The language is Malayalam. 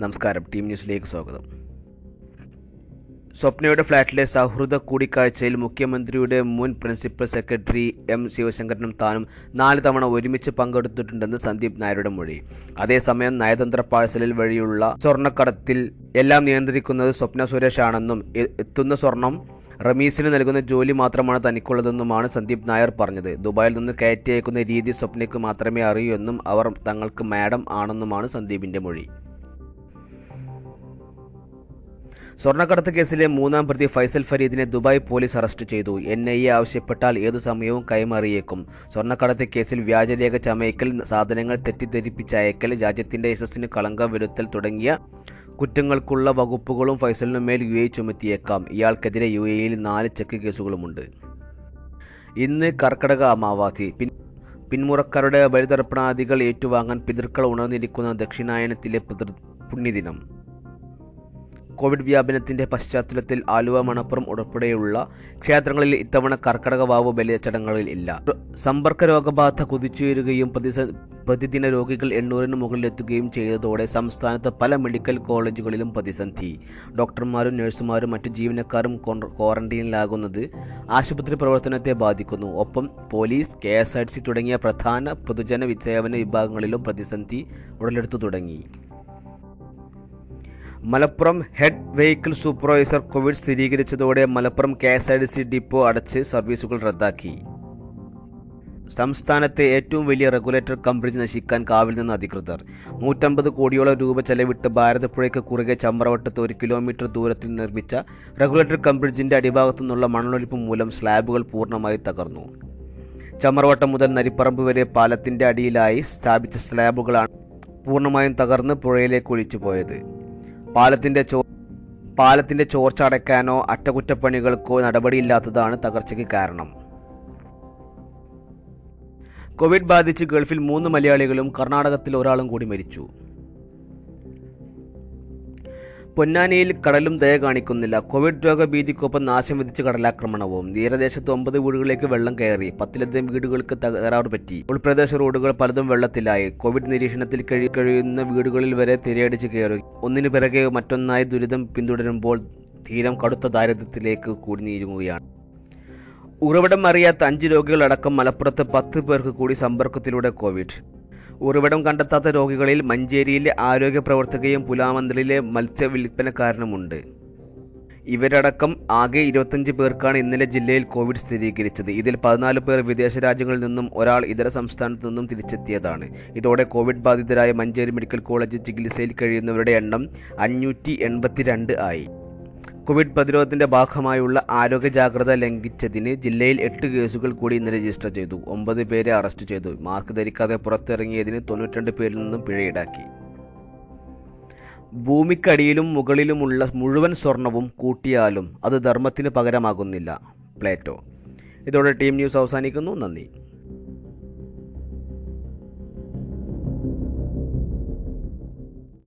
നമസ്കാരം. ടീം ന്യൂസിലേക്ക് സ്വാഗതം. സ്വപ്നയുടെ ഫ്ളാറ്റിലെ സൗഹൃദ കൂടിക്കാഴ്ചയിൽ മുഖ്യമന്ത്രിയുടെ മുൻ പ്രിൻസിപ്പൽ സെക്രട്ടറി എം ശിവശങ്കരനും താനും നാല് തവണ ഒരുമിച്ച് പങ്കെടുത്തിട്ടുണ്ടെന്ന് സന്ദീപ് നായരുടെ മൊഴി. അതേസമയം നയതന്ത്ര പാഴ്സലിൽ വഴിയുള്ള സ്വർണക്കടത്തിൽ എല്ലാം നിയന്ത്രിക്കുന്നത് സ്വപ്ന സുരേഷ് ആണെന്നും എത്തുന്ന സ്വർണം റമീസിന് നൽകുന്ന ജോലി മാത്രമാണ് തനിക്കുള്ളതെന്നുമാണ് സന്ദീപ് നായർ പറഞ്ഞത്. ദുബായിൽ നിന്ന് കയറ്റി അയക്കുന്ന രീതി സ്വപ്നയ്ക്ക് മാത്രമേ അറിയൂ എന്നും അവർ തങ്ങൾക്ക് മാഡം ആണെന്നുമാണ് സന്ദീപിന്റെ മൊഴി. സ്വർണക്കടത്ത് കേസിലെ മൂന്നാം പ്രതി ഫൈസൽ ഫരീദിനെ ദുബായ് പോലീസ് അറസ്റ്റ് ചെയ്തു. എൻ ഐ എ ആവശ്യപ്പെട്ടാൽ ഏതു സമയവും കൈമാറിയേക്കും. സ്വർണക്കടത്ത് കേസിൽ വ്യാജരേഖ ചമയക്കൽ സാധനങ്ങൾ തെറ്റിദ്ധരിപ്പിച്ചയക്കൽ രാജ്യത്തിന്റെ യശസ്സിന് കളങ്കം വരുത്തൽ തുടങ്ങിയ കുറ്റങ്ങൾക്കുള്ള വകുപ്പുകളും ഫൈസലിനു മേൽ യു എ ചുമത്തിയേക്കാം. ഇയാൾക്കെതിരെ യു എയിൽ നാല് ചെക്ക് കേസുകളുമുണ്ട്. ഇന്ന് കർക്കടക അമാവാസി. പിന്മുറക്കാരുടെ ബലിതർപ്പണാദികൾ ഏറ്റുവാങ്ങാൻ പിതൃക്കൾ ഉണർന്നിരിക്കുന്ന ദക്ഷിണായനത്തിലെ പുണ്യദിനം. കോവിഡ് വ്യാപനത്തിന്റെ പശ്ചാത്തലത്തിൽ ആലുവ മണപ്പുറം ഉൾപ്പെടെയുള്ള ക്ഷേത്രങ്ങളിൽ ഇത്തവണ കർക്കടക വാവ് ബലിയ ചടങ്ങുകളിൽ ഇല്ല. സമ്പർക്ക രോഗബാധ കുതിച്ചുയരുകയും പ്രതിദിന രോഗികൾ എണ്ണൂറിന് മുകളിലെത്തുകയും ചെയ്തതോടെ സംസ്ഥാനത്ത് പല മെഡിക്കൽ കോളേജുകളിലും പ്രതിസന്ധി. ഡോക്ടർമാരും നഴ്സുമാരും മറ്റ് ജീവനക്കാരും ക്വാറന്റീനിലാകുന്നത് ആശുപത്രി പ്രവർത്തനത്തെ ബാധിക്കുന്നു. ഒപ്പം police K S R C തുടങ്ങിയ പ്രധാന പൊതുജന സേവന വിഭാഗങ്ങളിലും പ്രതിസന്ധി ഉടലെടുത്തു തുടങ്ങി. Malappuram head vehicle supervisor Covid സ്ഥിരീകരിച്ചതോടെ Malappuram K S R T C depot അടച്ച് സർവീസുകൾ റദ്ദാക്കി. സംസ്ഥാനത്തെ ഏറ്റവും വലിയ റെഗുലേറ്റർ കംബ്രിഡ്ജ് നശിക്കാൻ കാവിൽ നിന്ന് അധികൃതർ. നൂറ്റമ്പത് കോടിയോളം രൂപ ചെലവിട്ട് ഭാരതപ്പുഴയ്ക്ക് കുറുകെ ചമ്രവട്ടത്ത് ഒരു കിലോമീറ്റർ ദൂരത്തിൽ നിർമ്മിച്ച റെഗുലേറ്റർ കംബ്രിഡ്ജിന്റെ അടിഭാഗത്തു നിന്നുള്ള മണലൊലിപ്പ് മൂലം സ്ലാബുകൾ പൂർണമായി തകർന്നു. ചമ്രവട്ടം മുതൽ നരിപ്പറമ്പ് വരെ പാലത്തിന്റെ അടിയിലായി സ്ഥാപിച്ച സ്ലാബുകളാണ് പൂർണമായും തകർന്ന് പുഴയിലേക്ക് ഒലിച്ചു പോയത് പാലത്തിന്റെ ചോ പാലത്തിന്റെ ചോർച്ച അടയ്ക്കാനോ അറ്റകുറ്റപ്പണികൾക്കോ നടപടിയില്ലാത്തതാണ് തകർച്ചയ്ക്ക് കാരണം. കോവിഡ് ബാധിച്ച് ഗൾഫിൽ മൂന്ന് മലയാളികളും കർണാടകത്തിൽ ഒരാളും കൂടി മരിച്ചു. പൊന്നാനിയിൽ കടലും ദയ കാണിക്കുന്നില്ല. കോവിഡ് രോഗഭീതിക്കൊപ്പം നാശം വിധിച്ച കടലാക്രമണവും. തീരദേശത്ത് ഒമ്പത് വീടുകളിലേക്ക് വെള്ളം കയറി പത്തിലധികം വീടുകൾക്ക് തകരാറ് പറ്റി. ഉൾപ്രദേശ റോഡുകൾ പലതും വെള്ളത്തിലായി. കോവിഡ് നിരീക്ഷണത്തിൽ കഴി കഴിയുന്ന വീടുകളിൽ വരെ തിരയടിച്ച് കയറി. ഒന്നിനു പിറകെ മറ്റൊന്നായി ദുരിതം പിന്തുടരുമ്പോൾ തീരം കടുത്ത ദാരിദ്ര്യത്തിലേക്ക് കൂടി ഉറവിടം അറിയാത്ത അഞ്ച് രോഗികളടക്കം മലപ്പുറത്ത് പത്ത് പേർക്ക് കൂടി സമ്പർക്കത്തിലൂടെ കോവിഡ്. ഉറവിടം കണ്ടെത്താത്ത രോഗികളിൽ മഞ്ചേരിയിലെ ആരോഗ്യ പ്രവർത്തകയും പുലാമന്തലിലെ മത്സ്യ വിൽപ്പനക്കാരനുമുണ്ട് ഇവരടക്കം ആകെ ഇരുപത്തഞ്ച് പേർക്കാണ് ഇന്നലെ ജില്ലയിൽ കോവിഡ് സ്ഥിരീകരിച്ചത്. ഇതിൽ പതിനാല് പേർ വിദേശ രാജ്യങ്ങളിൽ നിന്നും ഒരാൾ ഇതര സംസ്ഥാനത്തു നിന്നും തിരിച്ചെത്തിയതാണ്. ഇതോടെ കോവിഡ് ബാധിതരായ മഞ്ചേരി മെഡിക്കൽ കോളേജ് ചികിത്സയിൽ കഴിയുന്നവരുടെ എണ്ണം അഞ്ഞൂറ്റി ആയി. കോവിഡ് പ്രതിരോധത്തിന്റെ ഭാഗമായുള്ള ആരോഗ്യ ജാഗ്രത ലംഘിച്ചതിന് ജില്ലയിൽ എട്ട് കേസുകൾ കൂടി ഇന്ന് രജിസ്റ്റർ ചെയ്തു. ഒമ്പത് പേരെ അറസ്റ്റ് ചെയ്തു. മാസ്ക് ധരിക്കാതെ പുറത്തിറങ്ങിയതിന് തൊണ്ണൂറ്റിരണ്ട് പേരിൽ നിന്നും പിഴ ഈടാക്കി ഭൂമിക്കടിയിലും മുകളിലുമുള്ള മുഴുവൻ സ്വർണവും കൂട്ടിയാലും അത് ധർമ്മത്തിന് പകരമാകുന്നില്ല. പ്ലേറ്റോ. ഇതോടെ ടീം ന്യൂസ് അവസാനിക്കുന്നു. നന്ദി.